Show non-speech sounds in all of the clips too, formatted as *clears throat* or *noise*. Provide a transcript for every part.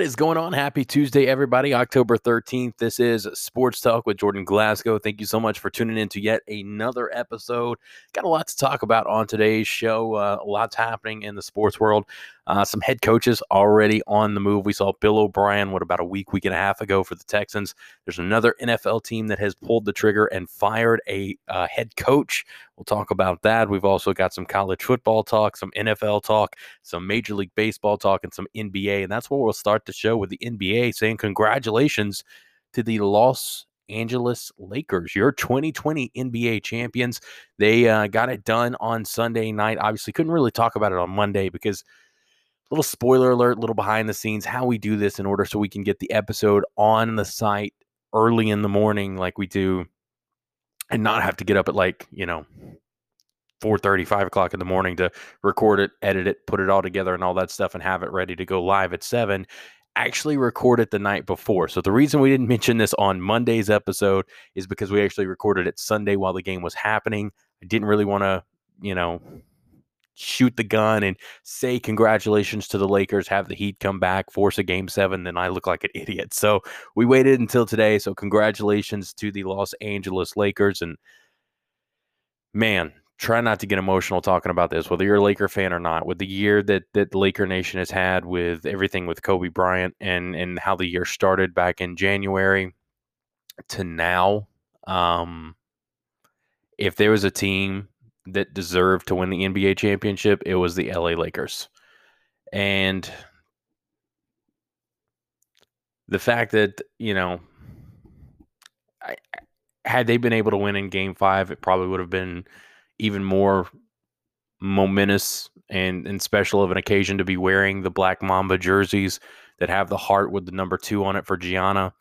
What is going on? Happy Tuesday, everybody. October 13th. This is Sports Talk with Jordan Glasgow. Thank you so much for tuning in to yet another episode. Got a lot to talk about on today's show. Uh, a lot's happening in the sports world. Uh, some head coaches already on the move. We saw Bill O'Brien, what, about a week, week and a half ago for the Texans. There's another NFL team that has pulled the trigger and fired a uh, head coach. We'll talk about that. We've also got some college football talk, some NFL talk, some Major League Baseball talk, and some NBA. And that's where we'll start the show with the NBA saying congratulations to the Los Angeles Lakers, your 2020 NBA champions. They uh, got it done on Sunday night. Obviously, couldn't really talk about it on Monday because little spoiler alert, little behind the scenes, how we do this in order so we can get the episode on the site early in the morning like we do and not have to get up at like, you know, 4 5 o'clock in the morning to record it, edit it, put it all together and all that stuff and have it ready to go live at 7 actually recorded the night before. So the reason we didn't *laughs* mention this on Monday's episode is because we actually recorded it Sunday while the game was happening. I didn't really want to, you know, shoot the gun and say congratulations to the Lakers, have the Heat come back, force a game seven, then I look like an *laughs* idiot. So we waited until today. So congratulations to the Los Angeles Lakers. And man, try not to get emotional talking about this, whether you're a Laker fan or not. With the year that that the Laker Nation has had with everything with Kobe Bryant and and how the year started back in January to now, um, if there was a team that deserved to win the NBA championship, it was the LA Lakers. And the fact that, you know, I, had they been able to win in game five, it probably would have been even more momentous and, and special of an occasion to be wearing the Black Mamba jerseys that have the heart with the number two on it for Gianna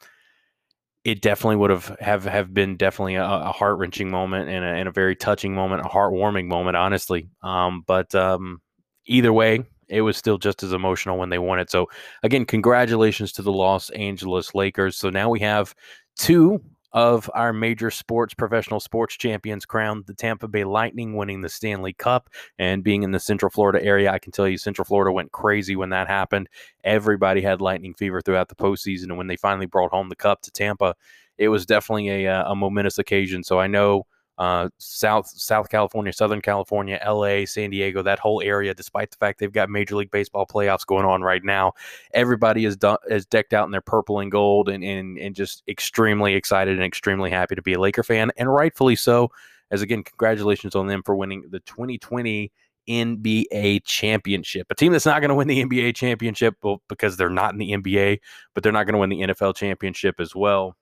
it definitely would have have, have been definitely a, a heart wrenching moment and a, and a, very touching moment, a heartwarming moment, honestly. Um, but um, either way, it was still just as emotional when they won it. So again, congratulations to the Los Angeles Lakers. So now we have two of our major sports, professional sports champions crowned. The Tampa Bay Lightning winning the Stanley Cup and being in the Central Florida area. I can tell you, Central Florida went crazy when that happened. Everybody had lightning fever throughout the postseason. And when they finally brought home the cup to Tampa, it was definitely a, uh, a momentous occasion. So I know uh, South South California, Southern California, LA, San Diego, that whole area. Despite the fact they've got Major League Baseball playoffs going on right now, everybody is is decked out in their purple and gold, and, and and just extremely excited and extremely happy to be a Laker fan, and rightfully so. As again, congratulations on them for winning the 2020 NBA championship. A team that's not going to win the NBA championship because they're not in the NBA, but they're not going to win the NFL championship as well.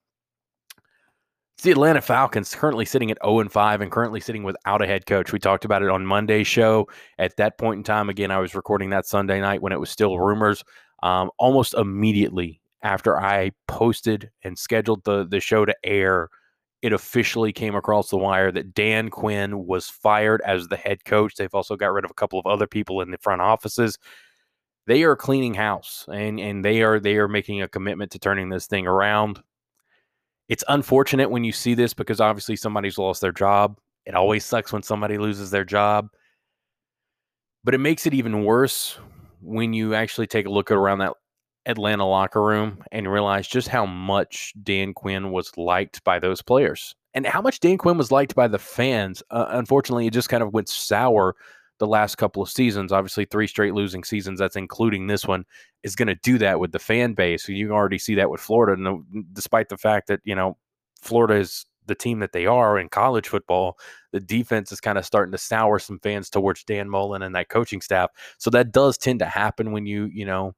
It's the Atlanta Falcons currently sitting at 0 and 5 and currently sitting without a head coach. We talked about it on Monday's show. At that point in time, again, I was recording that Sunday night when it was still rumors. Um, almost immediately after I posted and scheduled the the show to air, it officially came across the wire that Dan Quinn was fired as the head coach. They've also got rid of a couple of other people in the front offices. They are cleaning house and and they are they are making a commitment to turning this thing around. It's unfortunate when you see this because obviously somebody's lost their job. It always sucks when somebody loses their job. But it makes it even worse when you actually take a look around that Atlanta locker room and realize just how much Dan Quinn was liked by those players and how much Dan Quinn was liked by the fans. Uh, unfortunately, it just kind of went sour the last couple of seasons. Obviously, three straight losing seasons, that's including this one, is going to do that with the fan base. You already see that with Florida. And despite the fact that, you know, Florida is the team that they are in college football, the defense is kind of starting to sour some fans towards Dan Mullen and that coaching staff. So that does tend to happen when you, you know,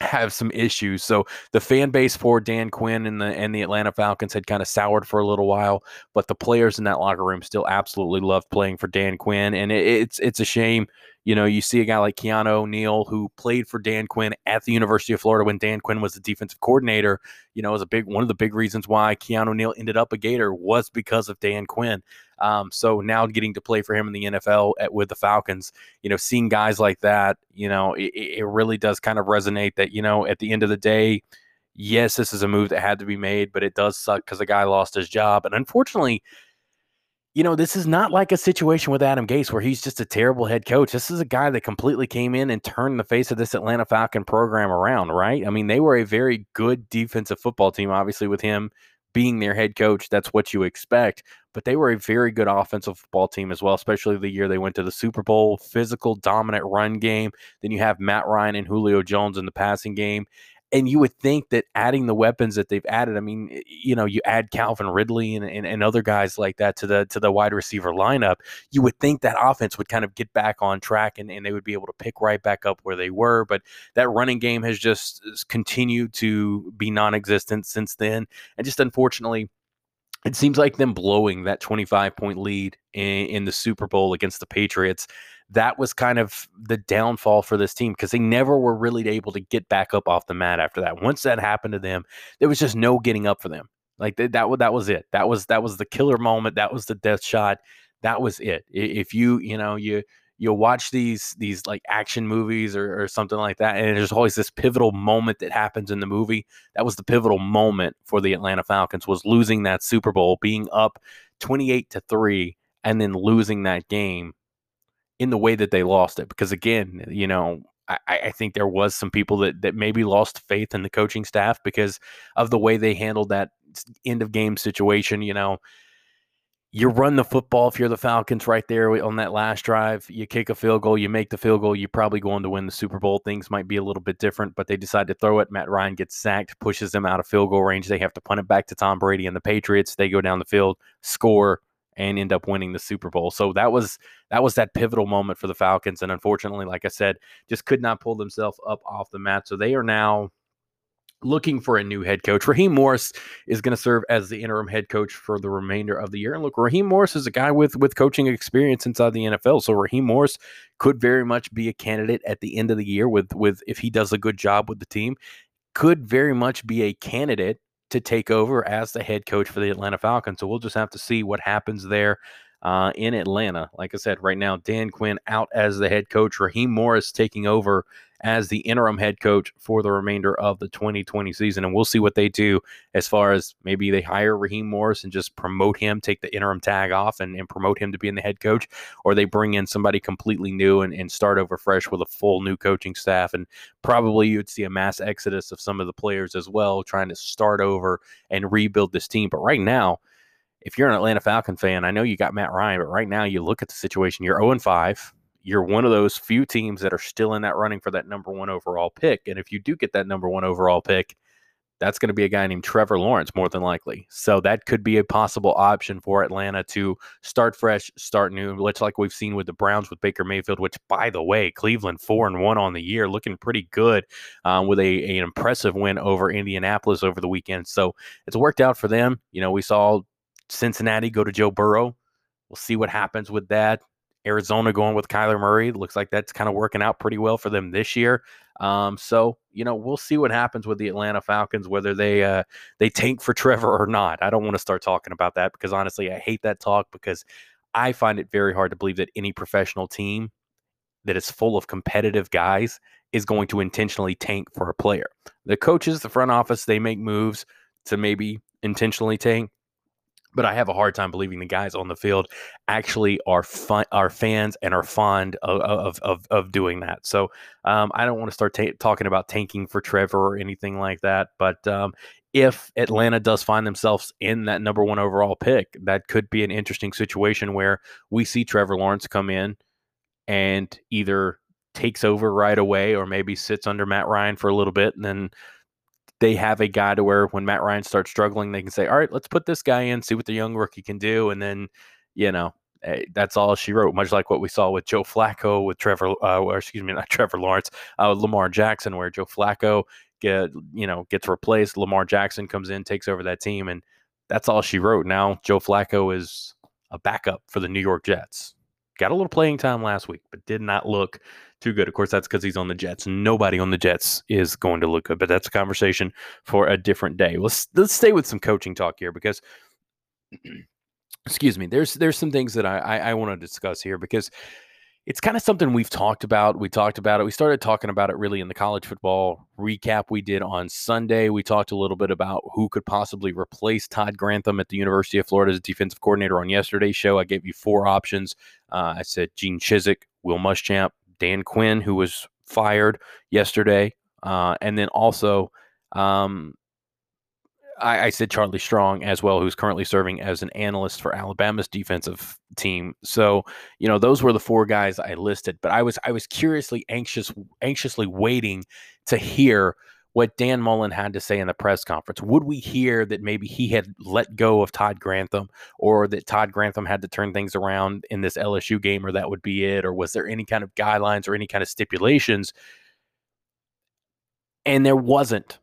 have some issues. So the fan base for Dan Quinn and the and the Atlanta Falcons had kind of soured for a little while, but the players in that locker room still absolutely love playing for Dan Quinn, and it, it's it's a shame. You know, you see a guy like Keanu Neal who played for Dan Quinn at the University of Florida when Dan Quinn was the defensive coordinator. You know, was a big one of the big reasons why Keanu Neal ended up a Gator was because of Dan Quinn. Um, so now getting to play for him in the NFL at, with the Falcons, you know, seeing guys like that, you know, it, it really does kind of resonate that, you know, at the end of the day, yes, this is a move that had to be made, but it does suck because the guy lost his job. And unfortunately, you know, this is not like a situation with Adam Gase where he's just a terrible head coach. This is a guy that completely came in and turned the face of this Atlanta Falcon program around, right? I mean, they were a very good defensive football team, obviously, with him being their head coach. That's what you expect. But they were a very good offensive football team as well, especially the year they went to the Super Bowl, physical, dominant run game. Then you have Matt Ryan and Julio Jones in the passing game and you would think that adding the weapons that they've added, I mean, you know, you add Calvin Ridley and, and, and, other guys like that to the to the wide receiver lineup, you would think that offense would kind of get back on track and, and they would be able to pick right back up where they were. But that running game has just continued to be non-existent since then. And just unfortunately, it seems like them blowing that 25 point lead in, in the Super Bowl against the Patriots that was kind of the downfall for this team because they never were really able to get back up off the mat after that. Once that happened to them, there was just no getting up for them. Like that, that, that was it. That was that was the killer moment. That was the death shot. That was it. If you you know you you'll watch these these like action movies or, or something like that, and there's always this pivotal moment that happens in the movie. That was the pivotal moment for the Atlanta Falcons was losing that Super Bowl, being up 28 to three, and then losing that game in the way that they lost it. Because again, you know, I, I, think there was some people that that maybe lost faith in the coaching staff because of the way they handled that end of game situation. You know, you run the football if you're the Falcons right there on that last drive. You kick a field goal, you make the field goal, you're probably going to win the Super Bowl. Things might be a little bit different, but they decide to throw it. Matt Ryan gets sacked, pushes them out of field goal range. They have to punt it back to Tom Brady and the Patriots. They go down the field, score, and end up winning the Super Bowl. So that was that was that pivotal moment for the Falcons, and unfortunately, like I said, just could not pull themselves up off the mat. So they are now looking for a new head coach. Raheem Morris is going to serve as the interim head coach for the remainder of the year. And look, Raheem Morris is a guy with with coaching experience inside the NFL. So Raheem Morris could very much be a candidate at the end of the year with with if he does a good job with the team, could very much be a candidate to take over as the head coach for the Atlanta Falcons. So we'll just have to see what happens there uh, in Atlanta. Like I said, right now, Dan Quinn out as the head coach, Raheem Morris taking over as the interim head coach for the remainder of the 2020 season. And we'll see what they do as far as maybe they hire Raheem Morris and just promote him, take the interim tag off and, and promote him to being the head coach, or they bring in somebody completely new and, and start over fresh with a full new coaching staff. And probably you'd see a mass exodus of some of the players as well, trying to start over and rebuild this team. But right now, if you're an Atlanta Falcon fan, I know you got Matt Ryan, but right now you look at the situation, you're 0 5. You're one of those few teams that are still in that running for that number one overall pick. And if you do get that number one overall pick, that's going to be a guy named Trevor Lawrence, more than likely. So that could be a possible option for Atlanta to start fresh, start new, much like we've seen with the Browns with Baker Mayfield. Which, by the way, Cleveland four and one on the year, looking pretty good um, with a, an impressive win over Indianapolis over the weekend. So it's worked out for them. You know, we saw Cincinnati go to Joe Burrow. We'll see what happens with that. Arizona going with Kyler Murray. Looks like that's kind of working out pretty well for them this year. Um, so you know we'll see what happens with the Atlanta Falcons, whether they uh, they tank for Trevor or not. I don't want to start talking about that because honestly, I hate that talk because I find it very hard to believe that any professional team that is full of competitive guys is going to intentionally tank for a player. The coaches, the front office, they make moves to maybe intentionally tank but I have a hard time believing the guys on the field actually are fun, are fans and are fond of of, of, doing that. So um, I don't want to start ta- talking about tanking for Trevor or anything like that. But um, if Atlanta does find themselves in that number one overall pick, that could be an interesting situation where we see Trevor Lawrence come in and either takes over right away or maybe sits under Matt Ryan for a little bit and then they have a guy to where when Matt Ryan starts struggling, they can say, all right, let's put this guy in, see what the young rookie can do. And then, you know, hey, that's all she wrote, much like what we saw with Joe Flacco, with Trevor, uh, or excuse me, not *laughs* Trevor Lawrence, uh, Lamar Jackson, where Joe Flacco get, you know, gets replaced. Lamar Jackson comes in, takes over that team. And that's all she wrote. Now Joe Flacco is a backup for the New York Jets. Got a little playing time last week, but did not look too good. Of course, that's because he's on the Jets. Nobody on the Jets is going to look good, but that's a conversation for a different day. Let's let's stay with some coaching talk here because, *clears throat* excuse me, there's there's some things that I I, I want to discuss here because it's kind of something we've talked about. We talked about it. We started talking about it really in the college football recap we did on Sunday. We talked a little bit about who could possibly replace Todd Grantham at the University of Florida as defensive coordinator on yesterday's show. I gave you four options. Uh, I said Gene Chizik, Will Muschamp, Dan Quinn, who was fired yesterday, uh, and then also um, I, I, said Charlie Strong as well, who's currently serving as an analyst for Alabama's defensive team. So, you know, those were the four guys I listed. But I was I was curiously anxious, anxiously waiting to hear what Dan Mullen had to say in the press conference. Would we hear that maybe he had let go of Todd Grantham or that Todd Grantham had to turn things around in this LSU game or that would be it? Or was there any kind of guidelines or any kind of stipulations? And there wasn't.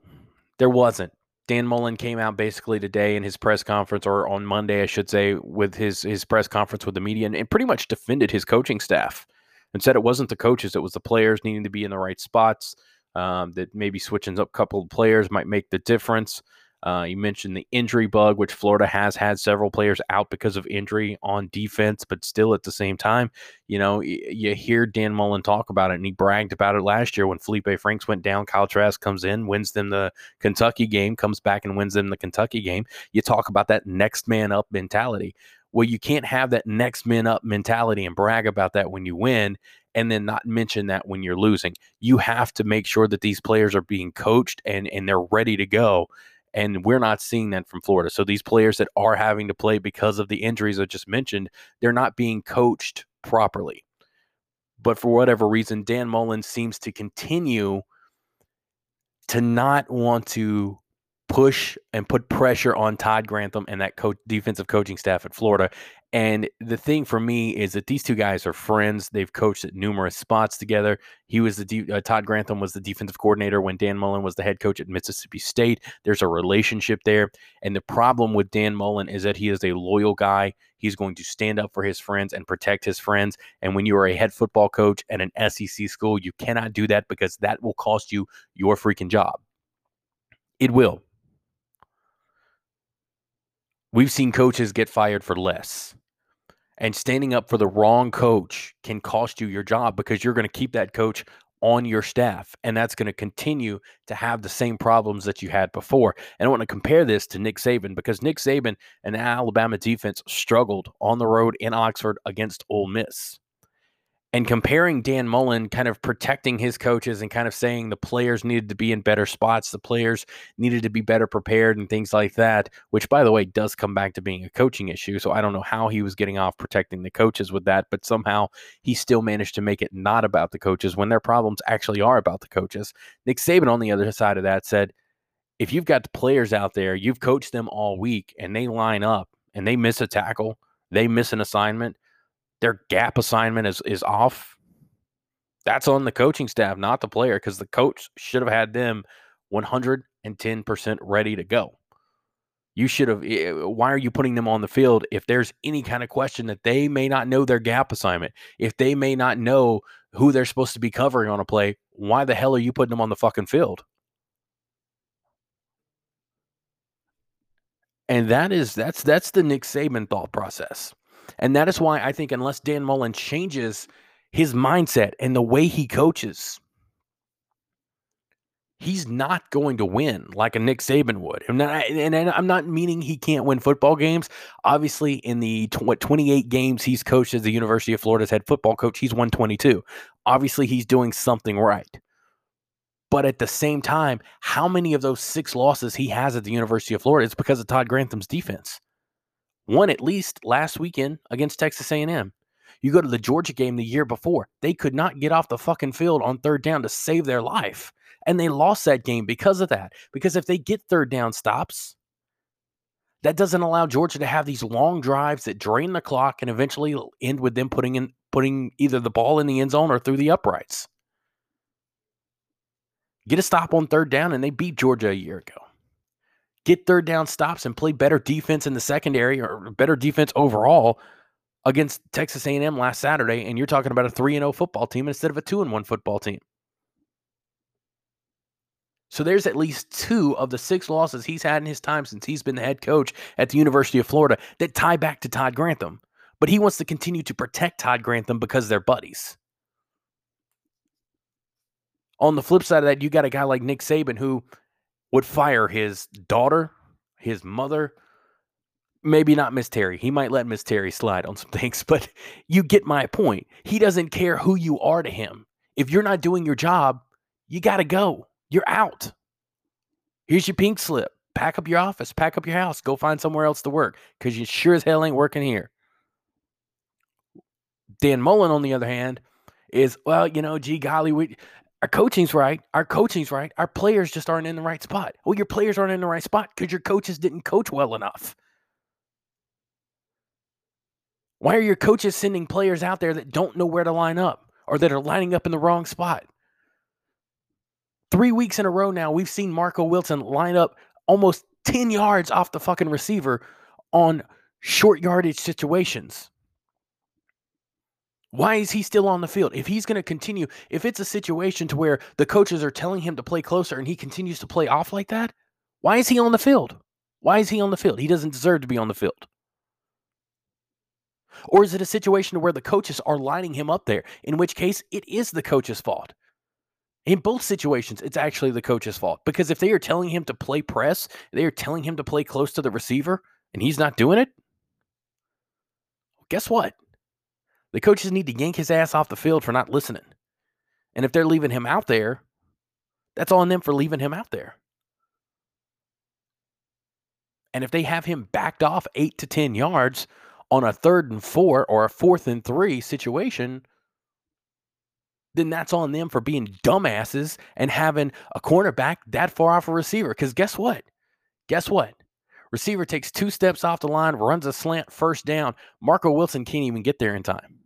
There wasn't. Dan Mullen came out basically today in his press conference, or on Monday, I should say, with his his press conference with the media, and, and pretty much defended his coaching staff and said it wasn't the coaches, it was the players needing to be in the right spots. Um, that maybe switching up a couple of players might make the difference. Uh, you mentioned the injury bug, which Florida has had several players out because of injury on defense, but still at the same time, you know, you hear Dan Mullen talk about it, and he bragged about it last year when Felipe Franks went down. Kyle Trask comes in, wins them the Kentucky game, comes back and wins them the Kentucky game. You talk about that next man up mentality. Well, you can't have that next man up mentality and brag about that when you win and then not mention that when you're losing. You have to make sure that these players are being coached and and they're ready to go and we're not seeing that from Florida. So these players that are having to play because of the injuries I just mentioned, they're not being coached properly. But for whatever reason, Dan Mullen seems to continue to not want to push and put pressure on Todd Grantham and that co- defensive coaching staff at Florida. And the thing for me is that these two guys are friends. They've coached at numerous spots together. He was the de- uh, Todd Grantham was the defensive coordinator when Dan Mullen was the head coach at Mississippi State. There's a relationship there. And the problem with Dan Mullen is that he is a loyal guy. He's going to stand up for his friends and protect his friends. And when you are a head football coach at an SEC school, you cannot do that because that will cost you your freaking job. It will. We've seen coaches get fired for less. And standing up for the wrong coach can cost you your job because you're going to keep that coach on your staff. And that's going to continue to have the same problems that you had before. And I want to compare this to Nick Saban because Nick Saban and Alabama defense struggled on the road in Oxford against Ole Miss and comparing Dan Mullen kind of protecting his coaches and kind of saying the players needed to be in better spots, the players needed to be better prepared and things like that, which by the way does come back to being a coaching issue. So I don't know how he was getting off protecting the coaches with that, but somehow he still managed to make it not about the coaches when their problems actually are about the coaches. Nick Saban on the other side of that said, if you've got the players out there, you've coached them all week and they line up and they miss a tackle, they miss an assignment, their gap assignment is is off, that's on the coaching staff, not the player, because the coach should have had them 110% ready to go. You should have. Eh, why are you putting them on the field if there's any kind of question that they may not know their gap assignment? If they may not know who they're supposed to be covering on a play, why the hell are you putting them on the fucking field? And that is that's that's the Nick Saban thought process. And that is why I think unless Dan Mullen changes his mindset and the way he coaches, he's not going to win like a Nick Saban would. And, I, and I'm not meaning he can't win football games. Obviously, in the what 28 games he's coached as the University of Florida's head football coach, he's won 22. Obviously, he's doing something right. But at the same time, how many of those six losses he has at the University of Florida is because of Todd Grantham's defense? One at least last weekend against Texas A&M. You go to the Georgia game the year before, they could not get off the fucking field on third down to save their life. And they lost that game because of that. Because if they get third down stops, that doesn't allow Georgia to have these long drives that drain the clock and eventually end with them putting in putting either the ball in the end zone or through the uprights. Get a stop on third down and they beat Georgia a year ago get third down stops and play better defense in the secondary or better defense overall against Texas A&M last Saturday and you're talking about a 3 and 0 football team instead of a 2 and 1 football team. So there's at least two of the six losses he's had in his time since he's been the head coach at the University of Florida that tie back to Todd Grantham. but he wants to continue to protect Todd Grantham because they're buddies. On the flip side of that, you got a guy like Nick Saban who would fire his daughter, his mother, maybe not Miss Terry. He might let Miss Terry slide on some *laughs* things, but you get my point. He doesn't care who you are to him. If you're not doing your job, you got to go. You're out. Here's your pink slip. Pack up your office, pack up your house, go find somewhere else to work because you sure as hell ain't working here. Dan Mullen, on the other hand, is well, you know, gee golly, we our coaching's right. Our coaching's right. Our players just aren't in the right spot. Well, your players aren't in the right spot because your coaches didn't coach well enough. Why are your coaches sending players out there that don't know where to line up or that are lining up in the wrong spot? Three weeks in a row now, we've seen Marco Wilson line up almost 10 yards off the fucking receiver on short yardage situations. Why is he still on the field? If he's going to continue, if it's a situation to where the coaches are telling him to play closer and he continues to play off like that, why is he on the field? Why is he on the field? He doesn't deserve to be on the field. Or is it a situation to where the coaches are lining him up there, in which case it is the coach's fault? In both situations, it's actually the coach's fault because if they are telling him to play press, they are telling him to play close to the receiver, and he's not doing it, guess what? The coaches need to yank his ass off the field for not listening. And if they're leaving him out there, that's on them for leaving him out there. And if they have him backed off eight to 10 yards on a third and four or a fourth and three situation, then that's on them for being dumbasses and having a cornerback that far off a receiver. Because guess what? Guess what? Receiver takes two steps off the line, runs a slant, first down. Marco Wilson can't even get there in time.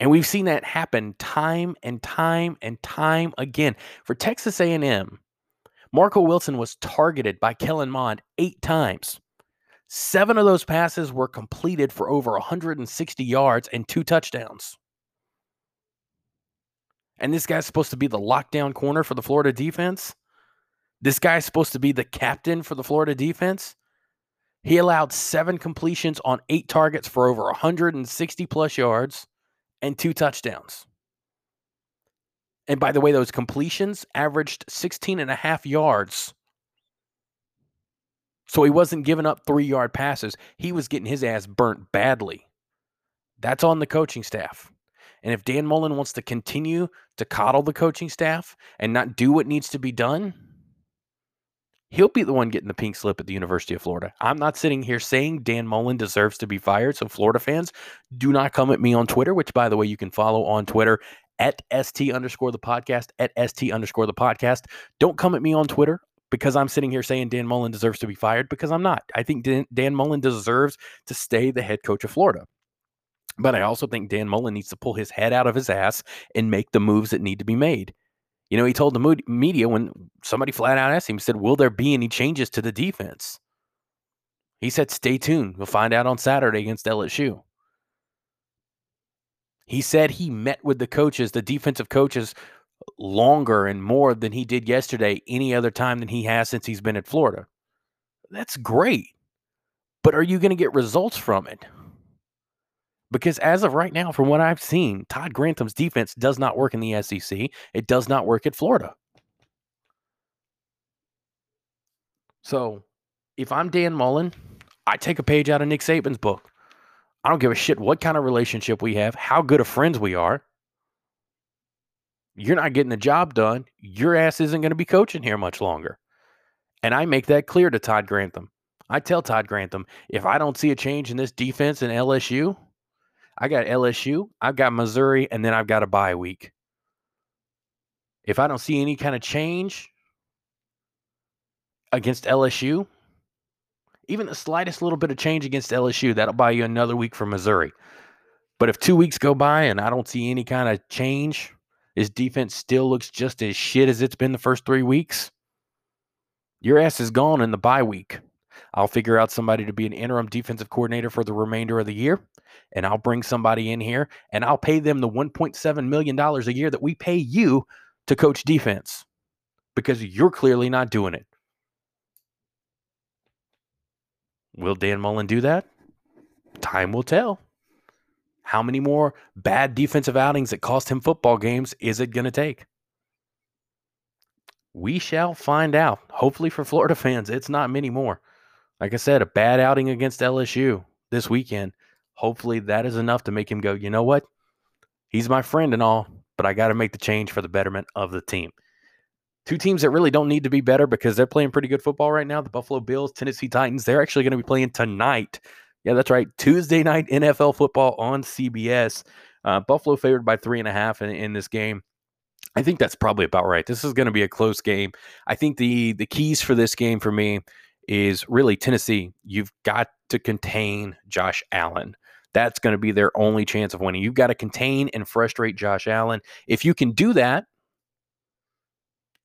And we've seen that happen time and time and time again. For Texas A&M, Marco Wilson was targeted by Kellen Mond eight times. Seven of those passes were completed for over 160 yards and two touchdowns. And this guy's supposed to be the lockdown corner for the Florida defense. This guy's supposed to be the captain for the Florida defense. He allowed seven completions on eight targets for over 160 plus yards and two touchdowns. And by the way, those completions averaged 16 and a half yards. So he wasn't giving up three yard passes. He was getting his ass burnt badly. That's on the coaching staff. And if Dan Mullen wants to continue to coddle the coaching staff and not do what needs to be done, he'll be the one getting the pink slip at the University of Florida. I'm not sitting here saying Dan Mullen deserves to be fired. So, Florida fans, do not come at me on Twitter, which, by the way, you can follow on Twitter at ST underscore the podcast, at ST underscore the podcast. Don't come at me on Twitter because I'm sitting here saying Dan Mullen deserves to be fired because I'm not. I think Dan, Dan Mullen deserves to stay the head coach of Florida. But I also think Dan Mullen needs to pull his head out of his ass and make the moves that need to be made. You know, he told the media when somebody flat out asked him, he said, Will there be any changes to the defense? He said, Stay tuned. We'll find out on Saturday against LSU. He said he met with the coaches, the defensive coaches, longer and more than he did yesterday, any other time than he has since he's been at Florida. That's great. But are you going to get results from it? Because as of right now, from what I've seen, Todd Grantham's defense does not work in the SEC. It does not work at Florida. So if I'm Dan Mullen, I take a page out of Nick Saban's book. I don't give a shit what kind of relationship we have, how good of friends we are. You're not getting the job done. Your ass isn't going to be coaching here much longer. And I make that clear to Todd Grantham. I tell Todd Grantham, if I don't see a change in this defense in LSU, I got LSU, I've got Missouri, and then I've got a bye week. If I don't see any kind of change against LSU, even the slightest little bit of change against LSU, that'll buy you another week for Missouri. But if two weeks go by and I don't see any kind of change, his defense still looks just as shit as it's been the first three weeks, your ass is gone in the bye week. I'll figure out somebody to be an interim defensive coordinator for the remainder of the year, and I'll bring somebody in here and I'll pay them the $1.7 million a year that we pay you to coach defense because you're clearly not doing it. Will Dan Mullen do that? time will tell. How many more bad defensive outings that cost him football games is it going to take? We shall find out. Hopefully, for Florida fans, it's not many more. Like I said, a bad outing against LSU this weekend. Hopefully, that is enough to make him go, you know what? He's my friend and all, but I got to make the change for the betterment of the team. Two teams that really don't need to be better because they're playing pretty good football right now. The Buffalo Bills, Tennessee Titans, they're actually going to be playing tonight. Yeah, that's right. Tuesday night NFL football on CBS. Uh, Buffalo favored by three and a half in, in this game. I think that's probably about right. This is going to be a close game. I think the the keys for this game for me is really Tennessee. You've got to contain Josh Allen. That's going to be their only chance of winning. You've got to contain and frustrate Josh Allen. If you can do that,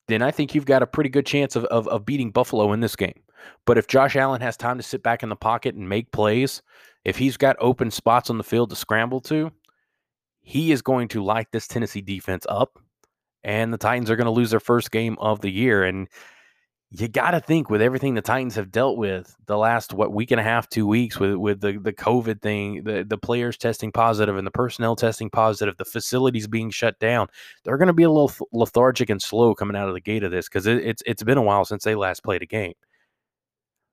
then I think you've got a pretty good chance of, of, of beating Buffalo in this game. But if Josh Allen has time to sit back in the pocket and make plays, if he's got open spots on the field to scramble to, he is going to light this Tennessee defense up. And the Titans are going to lose their first game of the year. And you got to think with everything the Titans have dealt with the last what week and a half, two weeks with with the the COVID thing, the the players testing positive and the personnel testing positive, the facilities being shut down. They're going to be a little lethargic and slow coming out of the gate of this because it, it's it's been a while since they last played a game.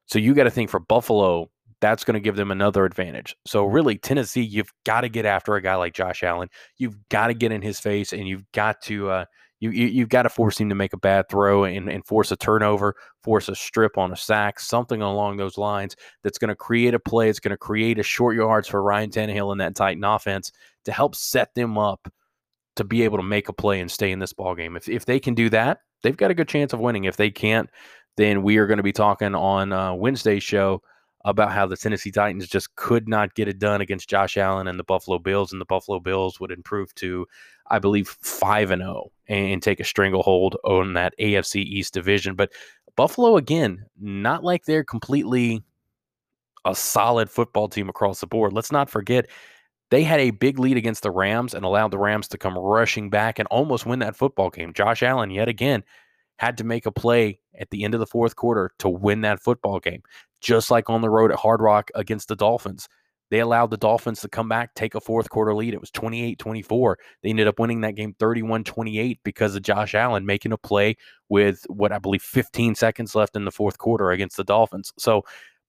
So you got to think for Buffalo, that's going to give them another advantage. So really, Tennessee, you've got to get after a guy like Josh Allen. You've got to get in his face, and you've got to. Uh, you, you have got to force him to make a bad throw and, and force a turnover, force a strip on a sack, something along those lines that's going to create a play. It's going to create a short yards for Ryan Tannehill in that Titan offense to help set them up to be able to make a play and stay in this ball game. If if they can do that, they've got a good chance of winning. If they can't, then we are going to be talking on uh, Wednesday's show about how the Tennessee Titans just could not get it done against Josh Allen and the Buffalo Bills, and the Buffalo Bills would improve to, I believe, five and zero oh and take a stranglehold on that AFC East division. But Buffalo, again, not like they're completely a solid football team across the board. Let's not forget they had a big lead against the Rams and allowed the Rams to come rushing back and almost win that football game. Josh Allen, yet again, had to make a play at the end of the fourth quarter to win that football game just like on the road at Hard Rock against the Dolphins. They allowed the Dolphins to come back, take a fourth quarter lead. It was 28 24. They ended up winning that game 31 28 because of Josh Allen making a play with what I believe 15 seconds left in the fourth quarter against the Dolphins. So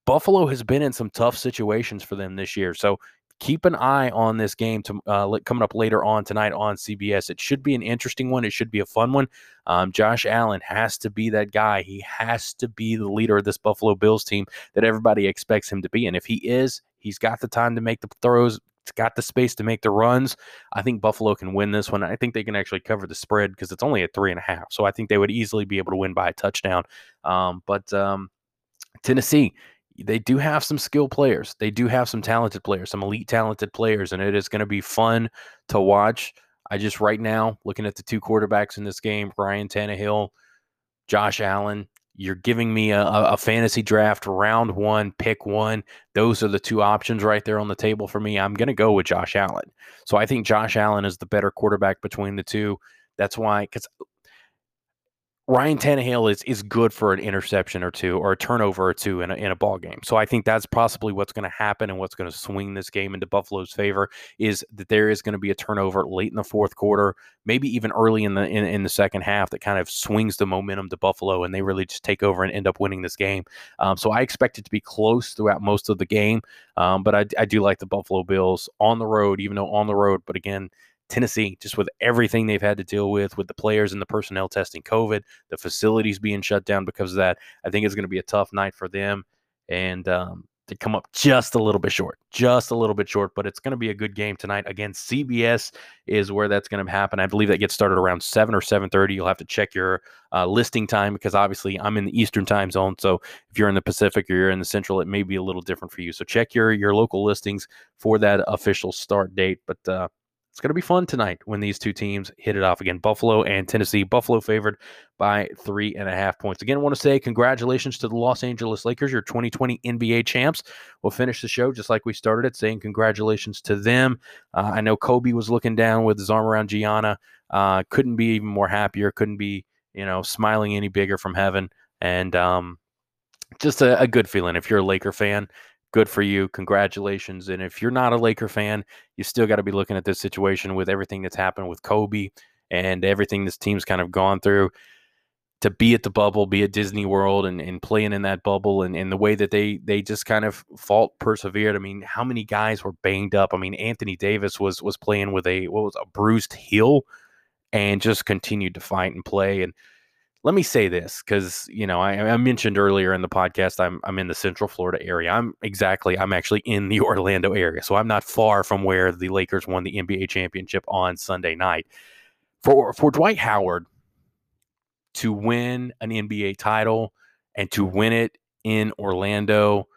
Buffalo has been in some tough situations for them this year. So keep an eye on this game to, uh, coming up later on tonight on CBS. It should be an interesting one. It should be a fun one. Um, Josh Allen has to be that guy. He has to be the leader of this Buffalo Bills team that everybody expects him to be. And if he is, he's got the time to make the throws. Got the space to make the runs. I think Buffalo can win this one. I think they can actually cover the spread because it's only at three and a half. So I think they would easily be able to win by a touchdown. Um, but um, Tennessee, they do have some skill players. They do have some talented players, some elite talented players, and it is going to be fun to watch. I just right now looking at the two quarterbacks in this game, Ryan Tannehill, Josh Allen. You're giving me a, a fantasy draft round one, pick one. Those are the two options right there on the table for me. I'm going to go with Josh Allen. So I think Josh Allen is the better quarterback between the two. That's why, because Ryan Tannehill is is good for an interception or two or a turnover or two in a, in a ball game. So I think that's possibly what's going to happen and what's going to swing this game into Buffalo's favor is that there is going to be a turnover late in the fourth quarter, maybe even early in the in, in the second half that kind of swings the momentum to Buffalo and they really just take over and end up winning this game. Um, so I expect it to be close throughout most of the game, um, but I, I do like the Buffalo Bills on the road, even though on the road. But again, Tennessee, just with everything they've had to deal with, with the players and the personnel testing COVID, the facilities being shut down because of that, I think it's going to be a tough night for them. And um, to come up just a little bit short, just a little bit short, but it's going to be a good game tonight. Again, CBS is where that's going to happen. I believe that gets started around seven or seven thirty. You'll have to check your uh, listing time because obviously I'm in the Eastern time zone. So if you're in the Pacific or you're in the Central, it may be a little different for you. So check your your local listings for that official start date. But uh, it's going to be fun tonight when these two teams hit it off again. Buffalo and Tennessee. Buffalo favored by three and a half points. Again, I want to say congratulations to the Los Angeles Lakers, your 2020 NBA champs. We'll finish the show just like we started it, saying congratulations to them. Uh, I know Kobe was looking down with his arm around Gianna. Uh, couldn't be even more happier. Couldn't be, you know, smiling any bigger from heaven. And um, just a, a good feeling if you're a Laker fan good for you. Congratulations. And if you're not a Laker fan, you still got to be looking at this situation with everything that's happened with Kobe and everything this team's kind of gone through to be at the bubble, be at Disney World and, and playing in that bubble and, and the way that they they just kind of fought, persevered. I mean, how many guys were banged up? I mean, Anthony Davis was was playing with a what was a bruised heel and just continued to fight and play. And let me say this because you know I, I, mentioned earlier in the podcast I'm I'm in the Central Florida area. I'm exactly I'm actually in the *laughs* Orlando area, so I'm not far from where the Lakers won the NBA championship on Sunday night. For for Dwight Howard to win an NBA title and to win it in Orlando,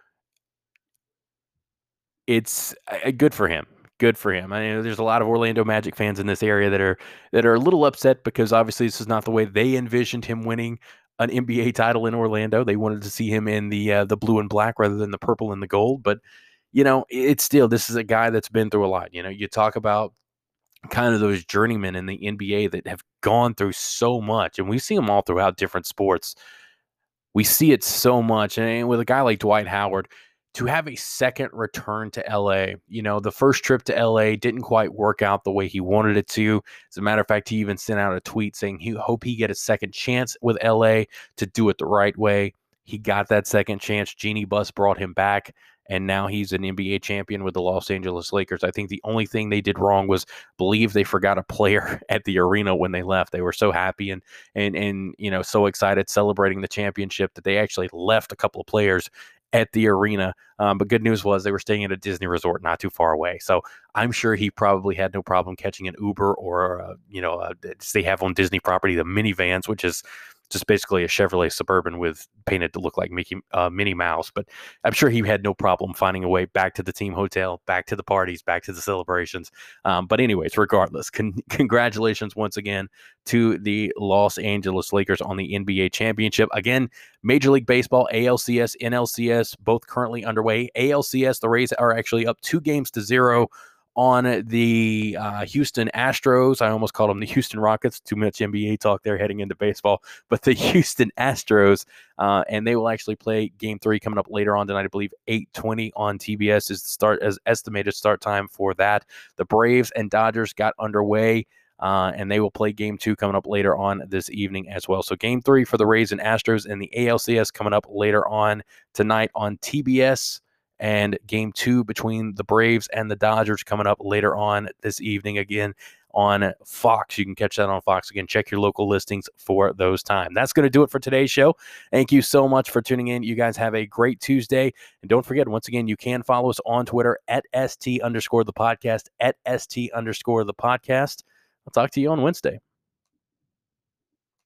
it's uh, good for him. Good for him. I mean, there's a lot of Orlando Magic fans in this area that are that are a little upset because obviously this is not the way they envisioned him winning an NBA title in Orlando. They wanted to see him in the uh, the blue and black rather than the purple and the gold. But you know, it's still this is a guy that's been through a lot. You know, you talk about kind of those journeymen in the NBA that have gone through so much, and we see them all throughout different sports. We see it so much, and with a guy like Dwight Howard, to have a second return to LA, you know, the first trip to LA didn't quite work out the way he wanted it to. As a matter of fact, he even sent out a tweet saying he hope he get a second chance with LA to do it the right way. He got that second chance. Jeanie Buss brought him back and now he's an NBA champion with the Los Angeles Lakers. I think the only thing they did wrong was believe they forgot a player *laughs* at the arena when they left. They were so happy and and and you know so excited celebrating the championship that they actually left a couple of players at the arena. Um, but good news was they were staying at a Disney resort not too far away. So I'm sure he probably had no problem catching an Uber or, you know, they have on Disney property the minivans, which is just basically a Chevrolet Suburban with painted to look like Mickey uh, Minnie Mouse. But I'm sure he had no problem finding a way back to the team hotel, back to the parties, back to the celebrations. Um, but anyways, regardless, con- *laughs* congratulations once again to the Los Angeles Lakers on the NBA championship. Again, Major League Baseball, ALCS, NLCS, both currently underway. ALCS, the Rays are actually up two games to zero on the uh, Houston Astros. I almost called them the Houston Rockets. Too much NBA talk there heading into baseball, but the *laughs* Houston Astros, uh, and they will actually play Game Three coming up later on tonight. I believe 8:20 on TBS is the start as estimated start time for that. The Braves and Dodgers got underway. Uh, and they will play game two coming up later on this evening as well. So, game three for the Rays and Astros and the ALCS coming up later on tonight on TBS and game two between the Braves and the Dodgers coming up later on this evening again on Fox. You can catch that on Fox again. Check your local listings for those time. That's going to do it for today's show. Thank you so much for tuning in. You guys have a great Tuesday. And don't forget, once again, you can follow us on Twitter at ST underscore the podcast, at ST underscore the podcast. I'll talk to you on Wednesday.